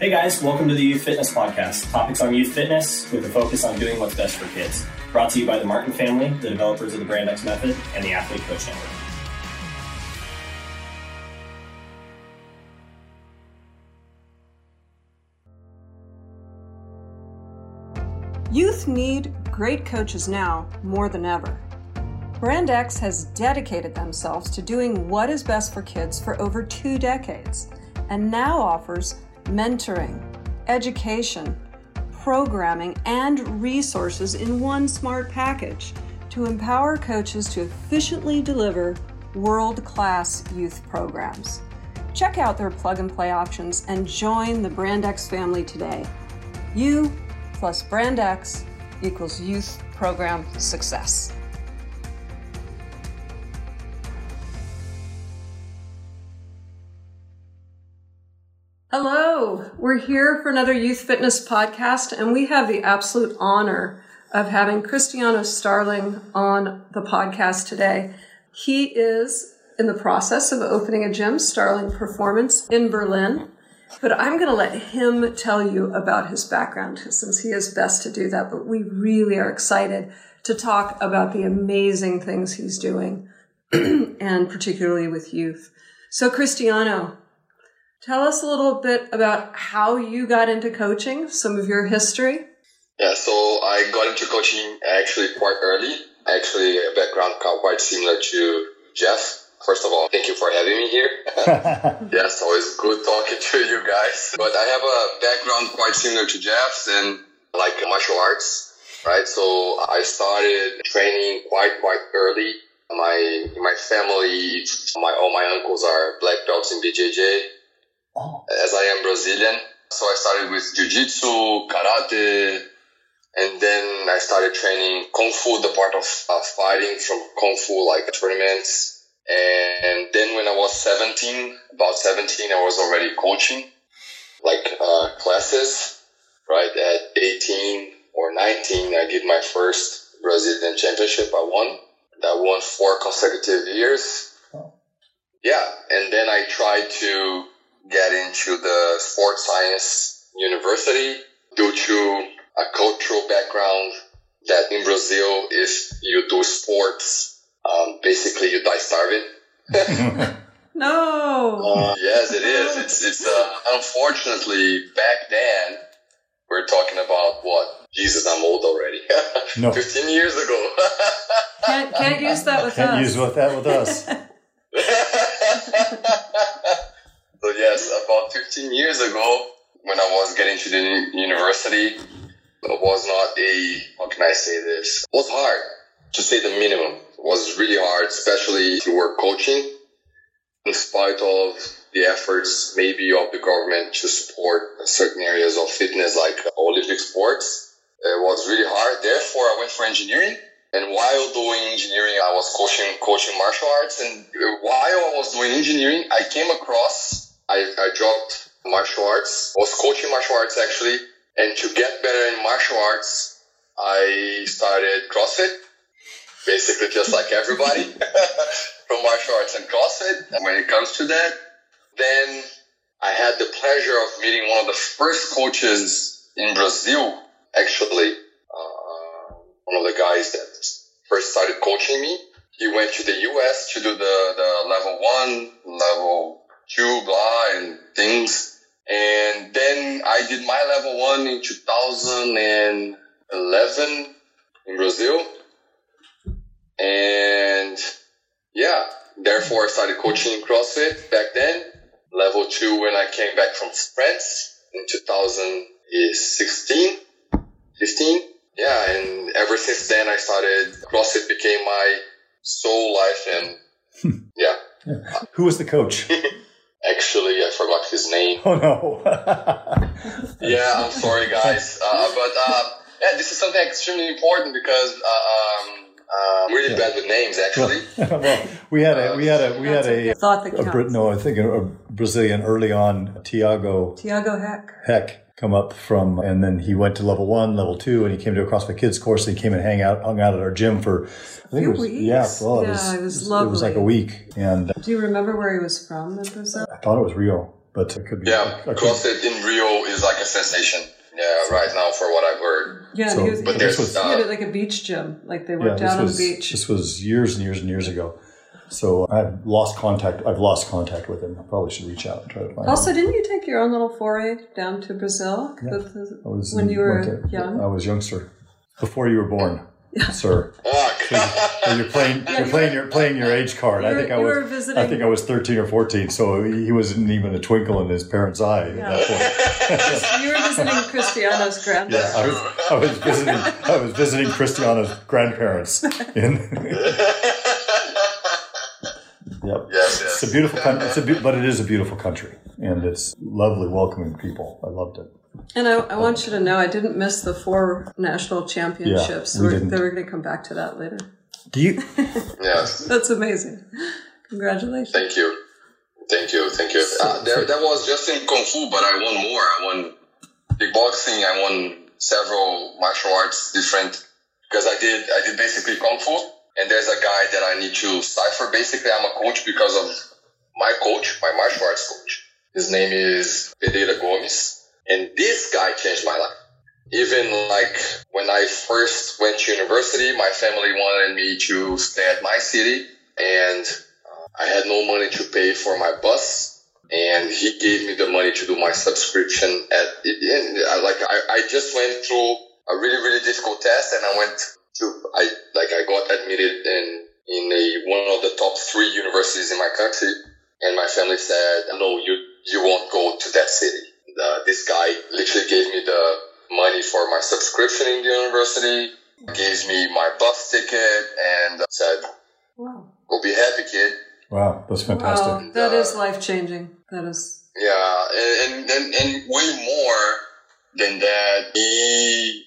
Hey guys, welcome to the Youth Fitness Podcast. Topics on youth fitness with a focus on doing what's best for kids. Brought to you by the Martin family, the developers of the Brand X Method, and the Athlete Coach Network. Youth need great coaches now more than ever. Brand X has dedicated themselves to doing what is best for kids for over two decades and now offers mentoring, education, programming, and resources in one smart package to empower coaches to efficiently deliver world class youth programs. Check out their plug and play options and join the Brand X family today. You plus Brand X equals youth program success. Hello, we're here for another Youth Fitness podcast, and we have the absolute honor of having Cristiano Starling on the podcast today. He is in the process of opening a gym, Starling Performance, in Berlin. But I'm going to let him tell you about his background since he is best to do that. But we really are excited to talk about the amazing things he's doing, and particularly with youth. So, Cristiano, tell us a little bit about how you got into coaching, some of your history. Yeah, so I got into coaching actually quite early. Actually, a background quite similar to Jeff. First of all, thank you for having me here. yes, always good talking to you guys. But I have a background quite similar to Jeff's and like martial arts, right? So I started training quite, quite early. My, my family, my, all my uncles are black belts in BJJ. I am Brazilian. So I started with jiu-jitsu, karate, and then I started training kung fu, the part of uh, fighting from kung fu, like tournaments and then when I was 17, about 17, I was already coaching like uh, classes, right? At 18 or 19, I did my first Brazilian championship. I won. I won four consecutive years. Yeah. And then I tried to get into the sports science university due to a cultural background that in Brazil, if you do sports, um, basically you die starving. no. Uh, yes, it is. It's it's uh, unfortunately back then we're talking about what Jesus. I'm old already. no. Fifteen years ago. can't can't use that with can't us. Can't use that with us. So yes, about fifteen years ago, when I was getting to the university, it was not a how can I say this? It was hard to say the minimum It was really hard, especially to work coaching, in spite of the efforts maybe of the government to support certain areas of fitness like Olympic sports. It was really hard. Therefore, I went for engineering. And while doing engineering, I was coaching, coaching martial arts. And while I was doing engineering, I came across, I, I dropped martial arts. I was coaching martial arts actually. And to get better in martial arts, I started CrossFit basically just like everybody from martial arts and CrossFit. When it comes to that, then I had the pleasure of meeting one of the first coaches in Brazil, actually, uh, one of the guys that first started coaching me. He went to the US to do the, the level one, level two, blah, and things. And then I did my level one in 2011 in Brazil. And yeah, therefore I started coaching CrossFit back then. Level two when I came back from France in 2016, 15. Yeah, and ever since then I started, CrossFit became my soul life and hmm. yeah. Who was the coach? Actually, I forgot his name. Oh no. yeah, I'm sorry guys. Uh, but uh, yeah, this is something extremely important because uh, um, um, really yeah. bad with names, actually. well, we had a we had a we had a, thought that a, no, I think a, Brazilian early on, Tiago Tiago Heck Heck come up from, and then he went to level one, level two, and he came to a CrossFit Kids course. And he came and hang out, hung out at our gym for, I think it was, weeks. yeah, well, it was, it was lovely. It was like a week. And do you remember where he was from in Brazil? I thought it was Rio. but it could be. Yeah, I could- CrossFit in Rio is like a sensation. Yeah, right now for what I've heard. Yeah, So- he was, But he, there's was- he had uh, it like a beach gym, like they yeah, worked this out on the beach. this was years and years and years ago. So I've lost contact. I've lost contact with him. I probably should reach out and try to find Also, him. didn't you take your own little foray down to Brazil Yeah. The- I was when you were to- young? I was youngster before you were born, sir. So you're playing. Yeah, you're playing. You're playing your age card. you I think I was. visiting- I think I was 13 or 14. So he wasn't even a twinkle in his parents' eye at that point. you were visiting Cristiano's grandparents. Yeah, I was, I was visiting. I was visiting Cristiano's grandparents. In, yep. Yes, yes. It's a beautiful country. It's a be- but it is a beautiful country, and it's lovely, welcoming people. I loved it. And I, I want you to know I didn't miss the four national championships. Yeah, we we're, didn't. We're going to come back to that later. Do you? yes. That's amazing. Congratulations. Thank you. Thank you. Thank you. Uh, there, that was just in Kung Fu, but I won more. I won kickboxing. I won several martial arts different because I did, I did basically Kung Fu. And there's a guy that I need to cipher. Basically, I'm a coach because of my coach, my martial arts coach. His name is Pereira Gomes. And this guy changed my life. Even like when I first went to university, my family wanted me to stay at my city and uh, I had no money to pay for my bus, and he gave me the money to do my subscription. At and I, like I, I just went through a really really difficult test, and I went to I like I got admitted in in a one of the top three universities in my country, and my family said, "No, you you won't go to that city." Uh, this guy literally gave me the money for my subscription in the university, gave me my bus ticket, and said, Wow. "Go be happy, kid." Wow, that's fantastic. Wow. That is life changing. That is. Yeah, and and, and way more than that, he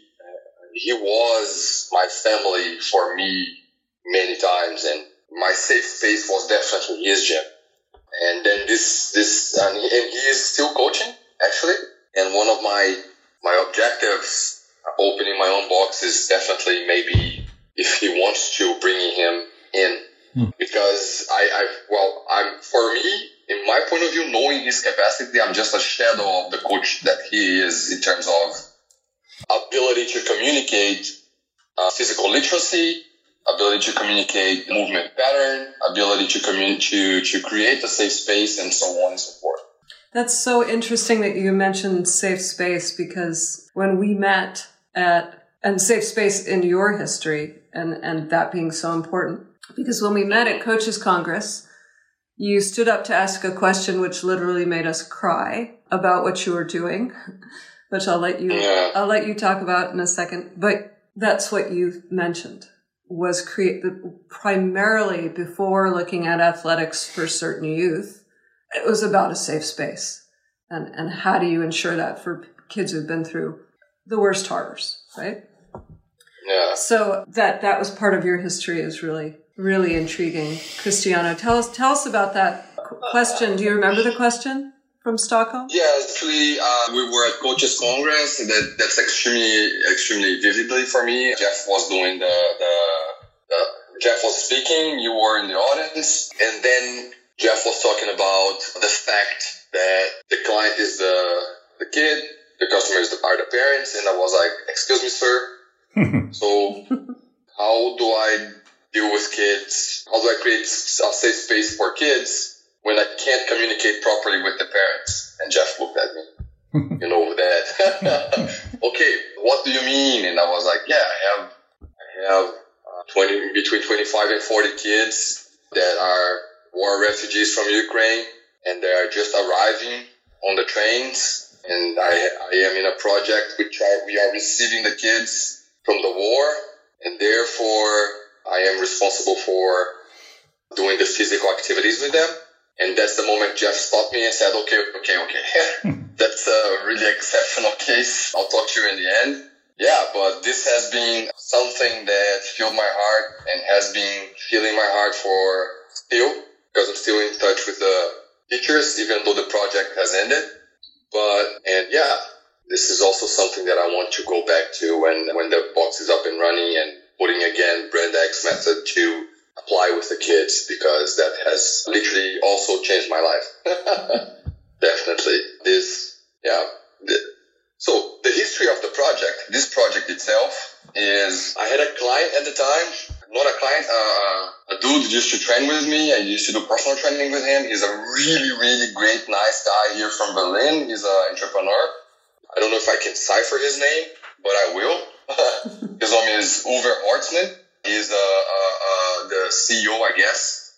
he was my family for me many times, and my safe space was definitely his gym. And then this this and he, and he is still coaching actually. And one of my my objectives opening my own box is definitely maybe if he wants to bringing him in hmm. because I, I well I'm for me in my point of view knowing his capacity I'm just a shadow of the coach that he is in terms of ability to communicate uh, physical literacy ability to communicate movement pattern ability to commun- to to create a safe space and so on and so forth. That's so interesting that you mentioned safe space because when we met at and safe space in your history and and that being so important because when we met at coaches congress you stood up to ask a question which literally made us cry about what you were doing which I'll let you Yeah. I'll let you talk about in a second but that's what you mentioned was create the, primarily before looking at athletics for certain youth it was about a safe space. And and how do you ensure that for kids who've been through the worst horrors right? Yeah. So that that was part of your history is really really intriguing. Cristiano tell us tell us about that question. Do you remember the question from stockholm Yeah, actually, uh, we were at Coaches Congress. That that's extremely extremely vividly for me. Jeff was doing the the, the Jeff was speaking. You were in the audience, and then Jeff was talking about the fact that the client is the the kid, the customers are the parents, and I was like, "Excuse me, sir. so how do I deal with kids? How do I create a safe space for kids when I can't communicate properly with the parents? And Jeff looked at me, you know, that, okay, what do you mean? And I was like, yeah, I have, I have uh, 20, between 25 and 40 kids that are war refugees from Ukraine and they are just arriving on the trains. And I, I am in a project which are, we are receiving the kids from the war and therefore I am responsible for doing the physical activities with them. And that's the moment Jeff stopped me and said, okay, okay, okay. Hmm. that's a really exceptional case. I'll talk to you in the end. Yeah, but this has been something that filled my heart and has been filling my heart for still because I'm still in touch with the teachers, even though the project has ended. But, and yeah, this is also something that I want to go back to when, when the box is up and running and putting again Brand X method to apply with the kids because that has literally also changed my life. definitely. This, yeah. The, so the history of the project, this project itself is I had a client at the time, not a client, uh, a dude used to train with me. I used to do personal training with him. He's a really, really great, nice guy here from Berlin. He's an entrepreneur. I don't know if I can cipher his name, but I will. his name is Uwe Horstmann. He's a uh, uh, the CEO, I guess,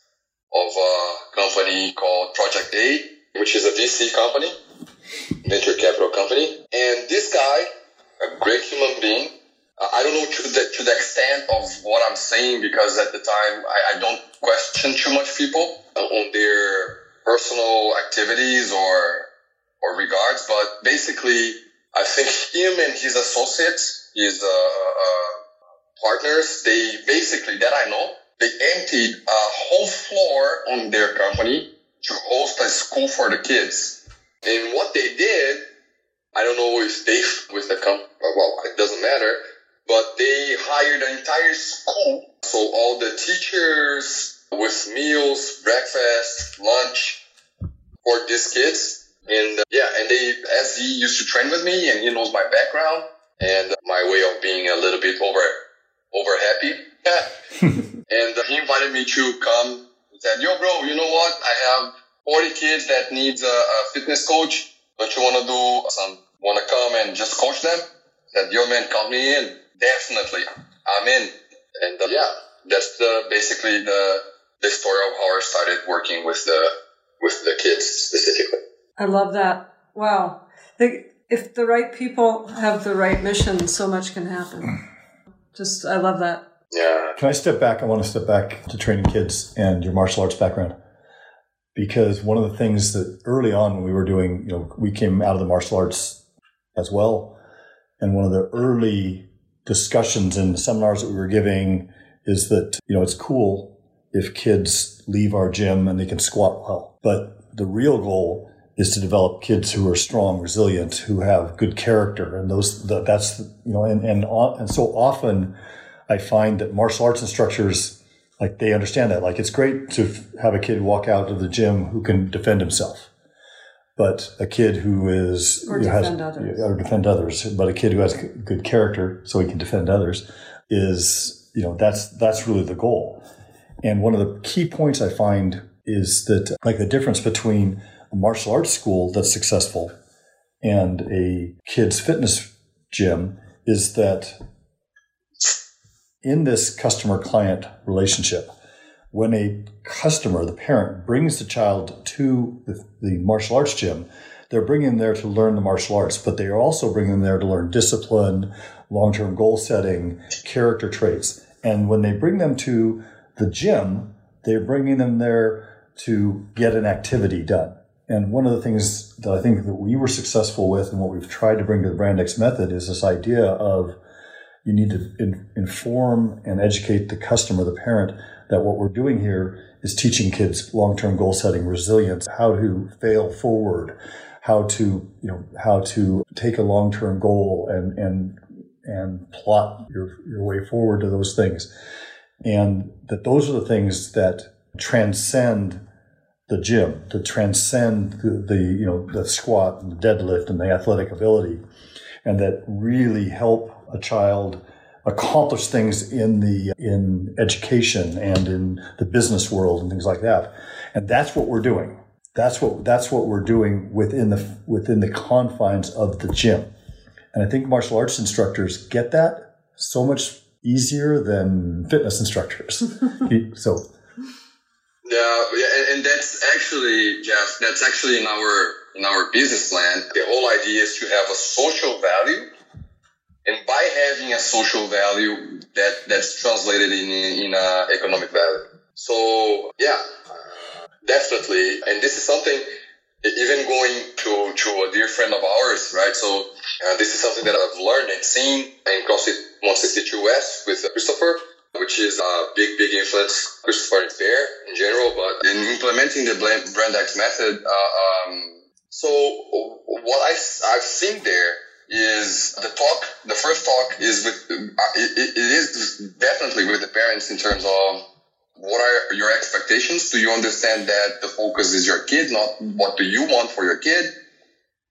of a company called Project A, which is a VC company, venture capital company. And this guy, a great human being, I don't know to the, to the extent of what I'm saying because at the time I, I don't question too much people on their personal activities or or regards, but basically I think him and his associates, his uh, uh, partners, they basically that I know, they emptied a whole floor on their company to host a school for the kids. And what they did, I don't know if they with the company. Well, it doesn't matter but they hired an entire school. So all the teachers with meals, breakfast, lunch for these kids. And uh, yeah, and they, as he used to train with me and he knows my background and my way of being a little bit over, over happy. and uh, he invited me to come. He said, yo, bro, you know what? I have 40 kids that needs a, a fitness coach. Don't you want to do some, want to come and just coach them? I said, yo, man, call me in definitely I'm in. And uh, yeah, that's the, basically the, the story of how I started working with the, with the kids specifically. I love that. Wow. The, if the right people have the right mission, so much can happen. Just, I love that. Yeah. Can I step back? I want to step back to training kids and your martial arts background. Because one of the things that early on when we were doing, you know, we came out of the martial arts as well. And one of the early discussions and seminars that we were giving is that, you know, it's cool if kids leave our gym and they can squat well. But the real goal is to develop kids who are strong, resilient, who have good character. And those, that's, you know, and, and, uh, and so often I find that martial arts instructors, like they understand that. Like it's great to have a kid walk out of the gym who can defend himself but a kid who is or defend has, others or defend others, but a kid who has good character so he can defend others is you know that's that's really the goal. And one of the key points I find is that like the difference between martial arts school that's successful and a kids fitness gym is that in this customer client relationship when a customer, the parent, brings the child to the, the, martial arts gym, they're bringing them there to learn the martial arts, but they are also bringing them there to learn discipline, long term goal setting, character traits. And when they bring them to the gym, they're bringing them there to get an activity done. And one of the things that I think that we were successful with and what we've tried to bring to the Brand X method is this idea of you need to in, inform and educate the customer, the parent, that what we're doing here is teaching kids long-term goal setting, resilience, how to fail forward, how to, you know, how to take a long-term goal and, and, and plot your, your way forward to those things. And that those are the things that transcend the gym, to transcend the, the, you know, the squat and the deadlift and the athletic ability and that really help a child accomplish things in the in education and in the business world and things like that. And that's what we're doing. That's what that's what we're doing within the within the confines of the gym. And I think martial arts instructors get that so much easier than fitness instructors. so yeah, yeah, and that's actually Jeff. That's actually in our in our business plan. The whole idea is to have a social value and by having a social value that that's translated in in uh, economic value. So yeah, definitely, and this is something even going to to a dear friend of ours, right? So uh, this is something that I've learned and seen in CrossFit City US with Christopher. Which is a big, big influence. Christopher is there in general, but in implementing the Brand X method, uh, um, so what I, I've seen there is the talk. The first talk is with uh, it, it is definitely with the parents in terms of what are your expectations? Do you understand that the focus is your kid, not what do you want for your kid?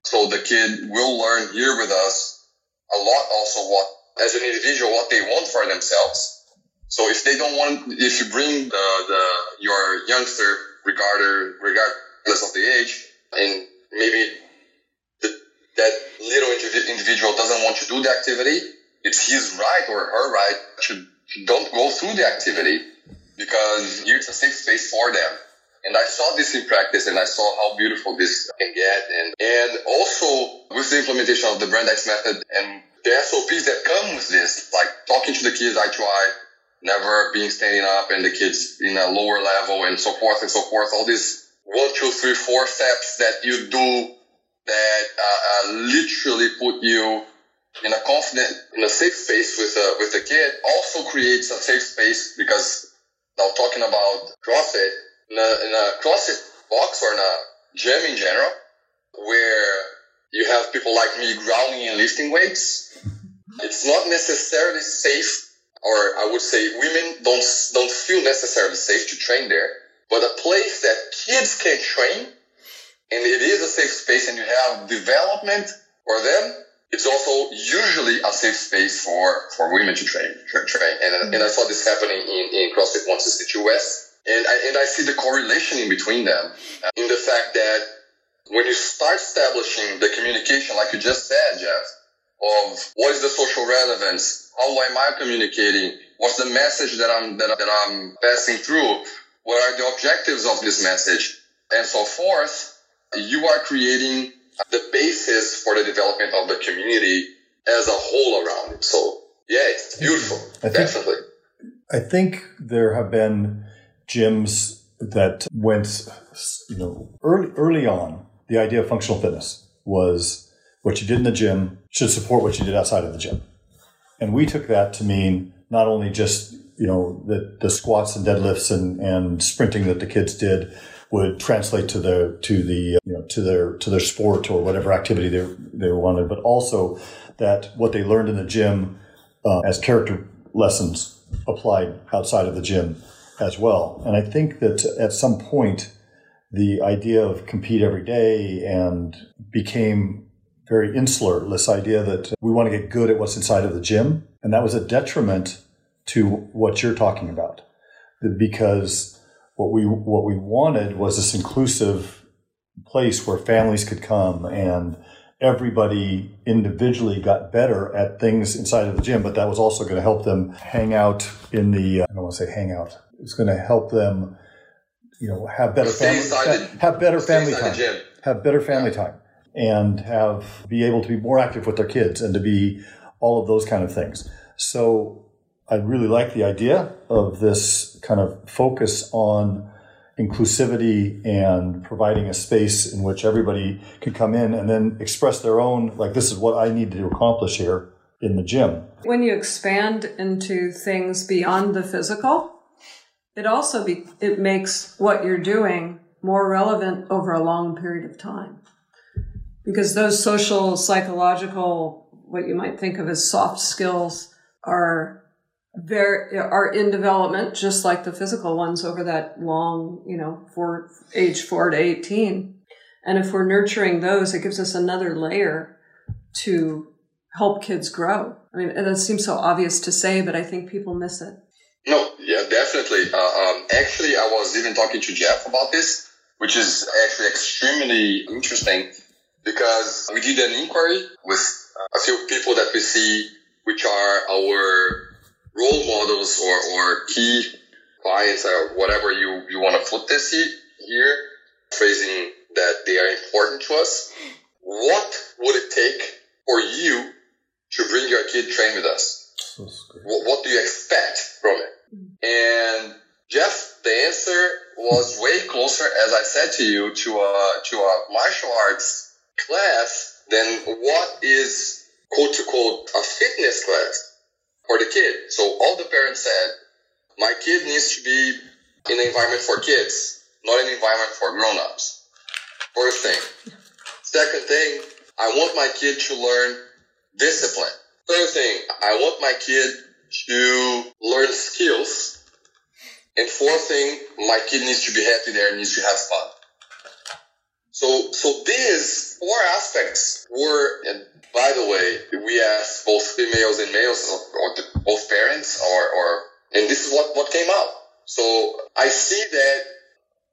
So the kid will learn here with us a lot also what, as an individual, what they want for themselves. So if they don't want, if you bring the, the, your youngster, regardless, of the age, and maybe the, that little individual doesn't want to do the activity, it's his right or her right to don't go through the activity because it's a safe space for them. And I saw this in practice and I saw how beautiful this can get. And, and also with the implementation of the Brand X method and the SOPs that come with this, like talking to the kids eye to eye, never being standing up and the kids in a lower level and so forth and so forth. All these one, two, three, four steps that you do that uh, uh, literally put you in a confident, in a safe space with a, with a kid also creates a safe space because now talking about CrossFit, in a, in a CrossFit box or in a gym in general, where you have people like me grounding and lifting weights, it's not necessarily safe, or I would say women don't, don't feel necessarily safe to train there, but a place that kids can train and it is a safe space and you have development for them it's also usually a safe space for, for women to train, train, train. And, mm-hmm. and I saw this happening in, in CrossFit 162 West. And I, and I see the correlation in between them uh, in the fact that when you start establishing the communication, like you just said, Jeff, of what is the social relevance? How am I communicating? What's the message that I'm, that, that I'm passing through? What are the objectives of this message? And so forth. You are creating the basis for the development of the community as a whole around it. So yeah, it's beautiful. I think, definitely. I think there have been gyms that went, you know, early early on. The idea of functional fitness was what you did in the gym should support what you did outside of the gym, and we took that to mean not only just you know the, the squats and deadlifts and, and sprinting that the kids did would translate to the to the you know to their to their sport or whatever activity they they wanted, but also that what they learned in the gym uh, as character lessons applied outside of the gym as well. And I think that at some point, the idea of compete every day and became very insular. This idea that we want to get good at what's inside of the gym, and that was a detriment to what you're talking about, because what we what we wanted was this inclusive place where families could come and everybody individually got better at things inside of the gym, but that was also going to help them hang out in the, uh, I don't want to say hang out. It's going to help them, you know, have better family, have, have better family time, have better family time and have, be able to be more active with their kids and to be all of those kind of things. So I really like the idea of this kind of focus on inclusivity and providing a space in which everybody can come in and then express their own, like, this is what I need to accomplish here in the gym. When you expand into things beyond the physical, it also be, it makes what you're doing more relevant over a long period of time. Because those social, psychological, what you might think of as soft skills are very are in development just like the physical ones over that long you know for age 4 to 18 and if we're nurturing those it gives us another layer to help kids grow. I mean that seems so obvious to say but i think people miss it. No yeah definitely. Uh, um, actually i was even talking to jeff about this which is actually extremely interesting because we did an inquiry with uh, a few people that we see which are our role models or, or key clients or whatever you, you want to put this here, phrasing that they are important to us. What would it take for you to bring your kid train with us? What, what do you expect from it? And Jeff, the answer was way closer, as I said to you, to a, to a martial arts class then what is quote unquote a fitness class for the kid. So all the parents said, my kid needs to be in an environment for kids, not an environment for grown-ups. First thing. Second thing, I want my kid to learn discipline. Third thing, I want my kid to learn skills. And fourth thing, my kid needs to be happy there, and needs to have fun. So, so these four aspects were, and by the way, we asked both females and males, or both parents, or, or, and this is what, what came out. So I see that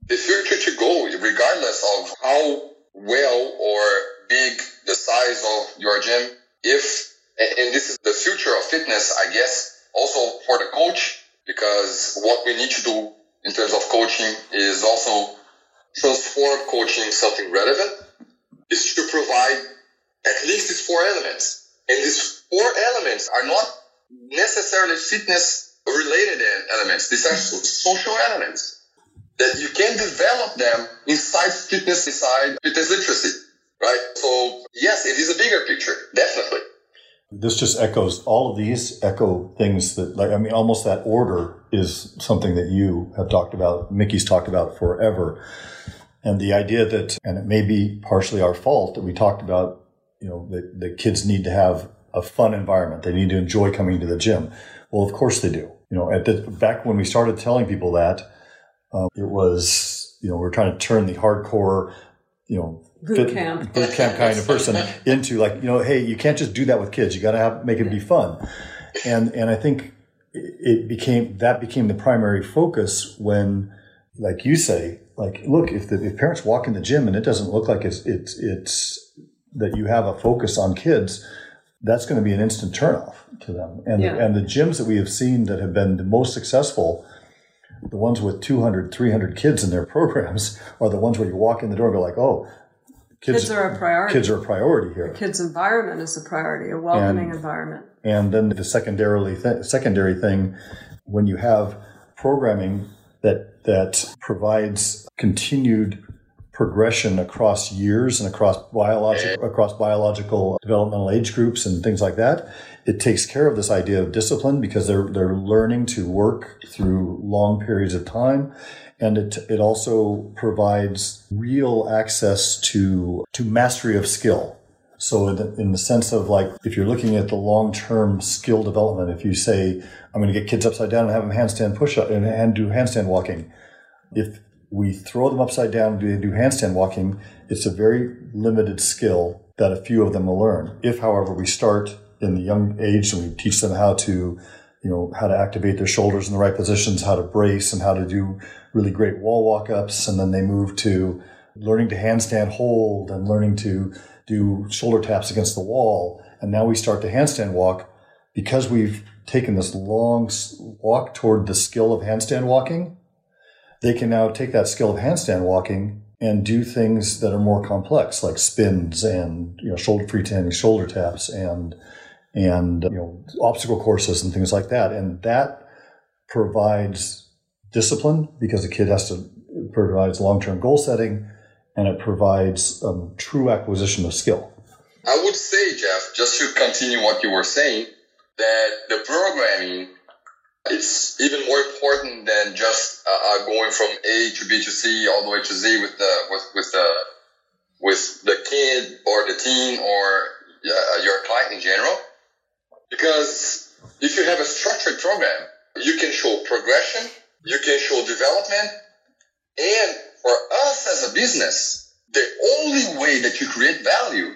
the future to go, regardless of how well or big the size of your gym, if, and this is the future of fitness, I guess, also for the coach, because what we need to do in terms of coaching is also transform coaching something relevant is to provide at least these four elements. And these four elements are not necessarily fitness related elements. These are social elements that you can develop them inside fitness, inside fitness literacy, right? So yes, it is a bigger picture, definitely. This just echoes all of these echo things that, like, I mean, almost that order is something that you have talked about. Mikki's talked about forever. And the idea that, and it may be partially our fault that we talked about, you know, the, the kids need to have a fun environment. They need to enjoy coming to the gym. Well, of course they do. You know, at the, back when we started telling people that, um, it was, you know, we're trying to turn the hardcore, you know, boot camp, boot camp kind of person into like, you know, hey, you can't just do that with kids. You got to have make it be fun. And and I think it became that became the primary focus when, like you say, like look if the if parents walk in the gym and it doesn't look like it's it's it's that you have a focus on kids that's going to be an instant turnoff to them. And yeah. and the gyms that we have seen that have been the most successful the ones with 200 300 kids in their programs are the ones where you walk in the door and go like oh kids, kids are a priority. kids are a priority here. The kids environment is a priority a welcoming and, environment. and then the secondarily th- secondary thing when you have programming that that provides continued progression across years and across biological across biological developmental age groups and things like that. It takes care of this idea of discipline because they're they're learning to work through long periods of time. And it, it also provides real access to, to mastery of skill. So in the, in the sense of like, if you're looking at the long-term skill development, if you say, I'm going to get kids upside down and have them handstand push up and, and do handstand walking, if we throw them upside down and do, handstand walking, it's a very limited skill that a few of them will learn. If, however, we start in the young age and we teach them how to, you know, how to activate their shoulders in the right positions, how to brace and how to do really great wall walk ups. And then they move to learning to handstand hold and learning to do shoulder taps against the wall. And now we start to handstand walk because we've taken this long walk toward the skill of handstand walking they can now take that skill of handstand walking and do things that are more complex, like spins and you know shoulder shoulder taps and and you know obstacle courses and things like that. And that provides discipline because the kid has to provides long term goal setting and it provides um, true acquisition of skill. I would say, Jeff, just to continue what you were saying, that the programming it's even more important than just uh, uh, going from A to B to C all the way to Z with the with with the with the kid or the teen or uh, your client in general. Because if you have a structured program, you can show progression, you can show development, and for us as a business, the only way that you create value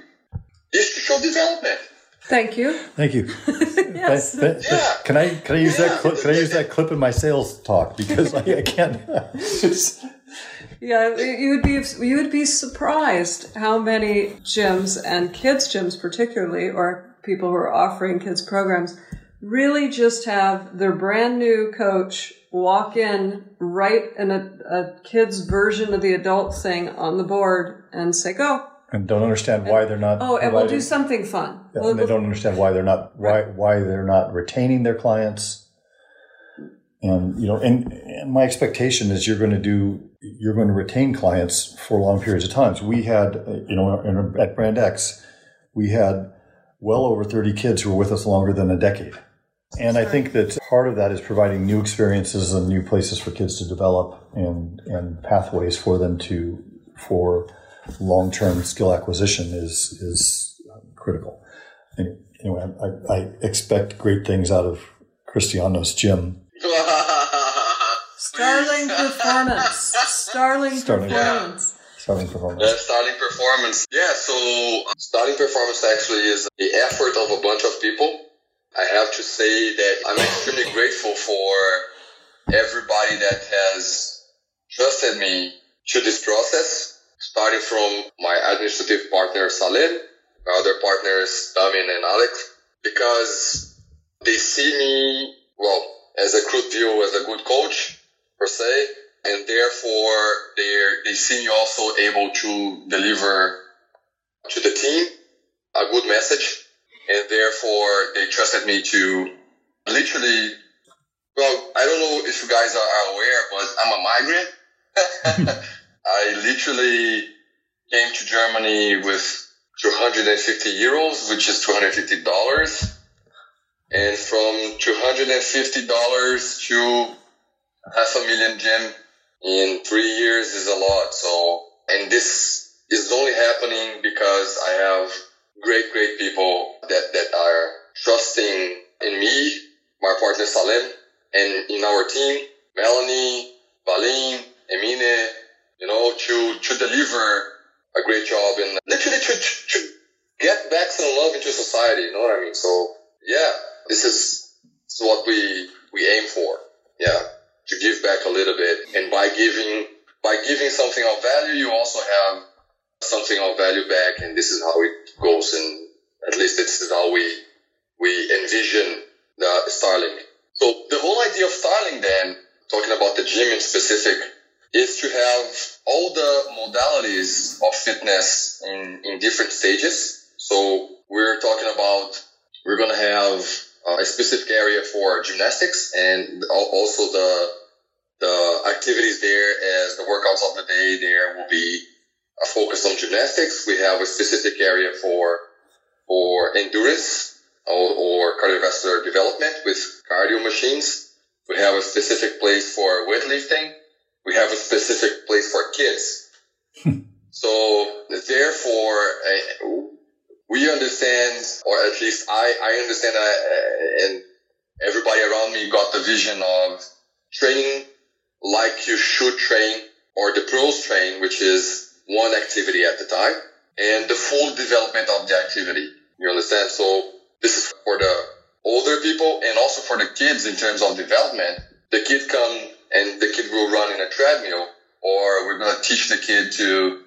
is to show development. Thank you. Thank you. yes. Th- th- yeah. Can I can I use that clip? Can I use that clip in my sales talk because I, I can't. yeah, you would be you would be surprised how many gyms and kids gyms particularly, or people who are offering kids programs, really just have their brand new coach walk in, write in a, a kid's version of the adult thing on the board, and say go and don't understand why they're not. Oh, and we'll do something fun. Yeah, we'll, and they don't understand why they're not why why they're not retaining their clients. And you know, and, and my expectation is you're going to do you're going to retain clients for long periods of times. So we had you know at Brand X, we had well over 30 kids who were with us longer than a decade. And I think that part of that is providing new experiences and new places for kids to develop and, and pathways for them to, for long term skill acquisition is is critical. And anyway, I, I expect great things out of Cristiano's gym. Starling Performance. Starling, Starling. Performance. Starting performance. Uh, starting performance. Yeah, so Starling performance actually is the effort of a bunch of people. I have to say that I'm extremely grateful for everybody that has trusted me through this process, starting from my administrative partner Salim, my other partners Damin and Alex, because they see me, well, as a crude view as a good coach per se, and therefore they they see me also able to deliver to the team a good message, and therefore they trusted me to literally. Well, I don't know if you guys are aware, but I'm a migrant. I literally came to Germany with 250 euros, which is 250 dollars, and from 250 dollars to half a million gem in three years is a lot. So, and this is only happening because I have great, great people that, that are trusting in me, my partner Salem, and in our team, Melanie, Valim, Emine, you know, to, to deliver a great job and literally to, to get back some love into society. You know what I mean? So yeah, this is, this is what we, we aim for. Yeah to give back a little bit. And by giving, by giving something of value, you also have something of value back. And this is how it goes. And at least this is how we, we envision the Starling. So the whole idea of Starling then, talking about the gym in specific, is to have all the modalities of fitness in, in different stages. So we're talking about, we're going to have a specific area for gymnastics and also the the activities there as the workouts of the day there will be a focus on gymnastics. We have a specific area for for endurance or, or cardiovascular development with cardio machines. We have a specific place for weightlifting. We have a specific place for kids. so therefore, uh, we understand, or at least I, I understand, uh, and everybody around me got the vision of training like you should train or the pros train, which is one activity at a time and the full development of the activity. You understand? So this is for the older people and also for the kids in terms of development. The kid come and the kid will run in a treadmill or we're to teach the kid to,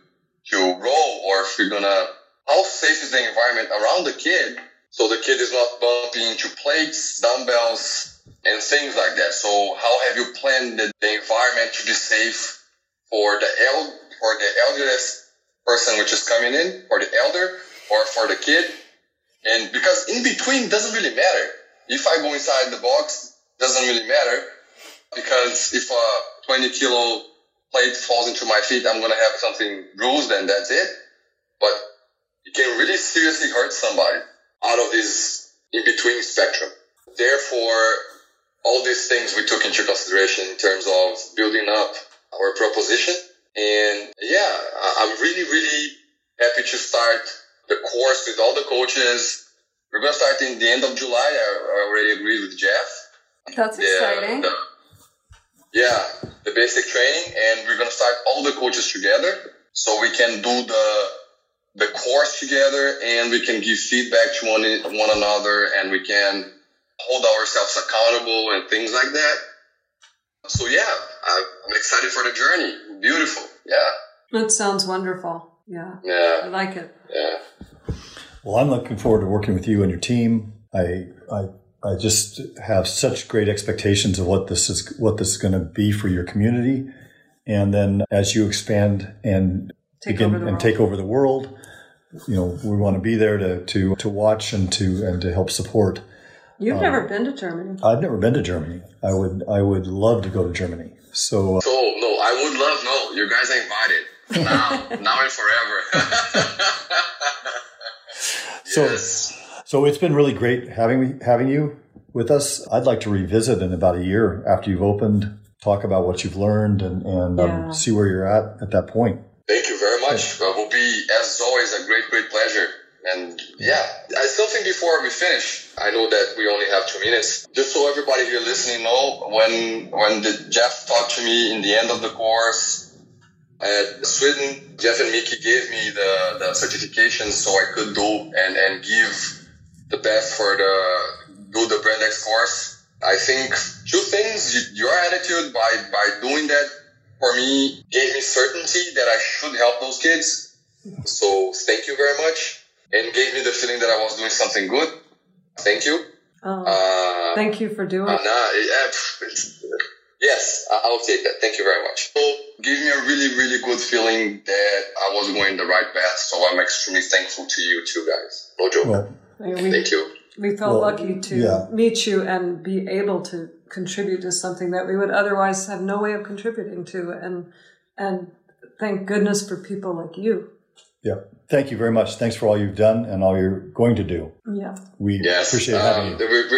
to roll or if we're to, how safe is the environment around the kid so the kid is not bumping into plates, dumbbells, and things like that. So how have you planned the, the environment to be safe for the el for the elderest person which is coming in, for the elder, or for the kid? And because in between doesn't really matter. If I go inside the box, doesn't really matter because if a 20 kilo plate falls into my feet, I'm gonna have something bruised and that's it. But it can really seriously hurt somebody out of this in between spectrum. Therefore, all these things we took into consideration in terms of building up our proposition. And yeah, I'm really, really happy to start the course with all the coaches. We're going to start in the end of July. I already agreed with Jeff. That's the, exciting. The, yeah, the basic training, and we're going to start all the coaches together so we can do the the course together, and we can give feedback to one one another, and we can hold ourselves accountable and things like that. So yeah, I'm excited for the journey. Beautiful. Yeah. That sounds wonderful. Yeah. Yeah. I like it. Yeah. Well, I'm looking forward to working with you and your team. I, I, I just have such great expectations of what this is, what this is going to be for your community. And then as you expand and Take begin over the and world. take over the world, you know, we want to be there to, to, to watch and to, and to help support. You've never been to Germany. I've never been to Germany. I would, I would love to go to Germany. So, uh, So no, I would love no. You guys are invited now, now and forever. Yes. So it's been really great having having you with us. I'd like to revisit in about a year after you've opened, talk about what you've learned, and, and Yeah. um, see where you're at at that point. Thank you very much. It will be, as always, a great, great pleasure. And yeah, I still think before we finish, I know that we only have two minutes. Just so everybody here listening know, when when the Jeff talked to me in the end of the course at Sweden, Jeff and Mikki gave me the, the certification so I could do and, and give the best for the do the Brand X course. I think two things, your attitude by, by doing that for me gave me certainty that I should help those kids. So thank you very much and gave me the feeling that I was doing something good. Thank you. Oh, uh, thank you for doing uh, it. yes, I'll take that. Thank you very much. So, gave me a really, really good feeling that I was going the right path. So I'm extremely thankful to you two guys. No joke. Well, we, Thank you. We felt well, lucky to yeah. meet you and be able to contribute to something that we would otherwise have no way of contributing to. And and thank goodness for people like you. Yeah. Thank you very much. Thanks for all you've done and all you're going to do. Yeah. We yes. appreciate um, having you. We're,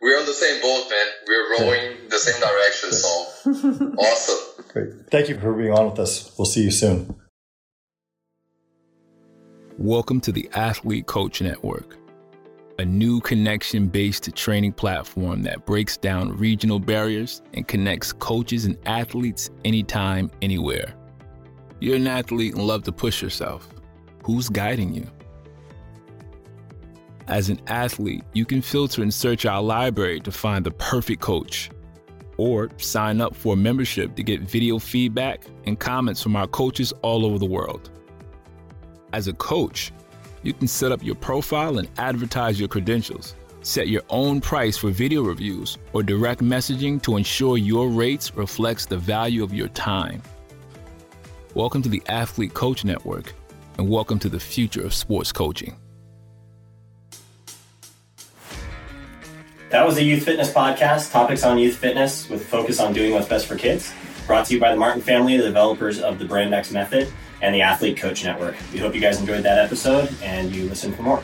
we're, on the same boat, man. We're rowing okay. the same direction. So awesome. Great. Thank you for being on with us. We'll see you soon. Welcome to the Athlete Coach Network, a new connection based training platform that breaks down regional barriers and connects coaches and athletes anytime, anywhere. You're an athlete and love to push yourself Who's guiding you? As an athlete, you can filter and search our library to find the perfect coach, or sign up for a membership to get video feedback and comments from our coaches all over the world. As a coach, you can set up your profile and advertise your credentials, set your own price for video reviews or direct messaging to ensure your rates reflects the value of your time. Welcome to the Athlete Coach Network and welcome to the future of sports coaching. That was the Youth Fitness Podcast, topics on youth fitness with focus on doing what's best for kids. Brought to you by the Martin family, the developers of the Brand X Method and the Athlete Coach Network. We hope you guys enjoyed that episode and you listen for more.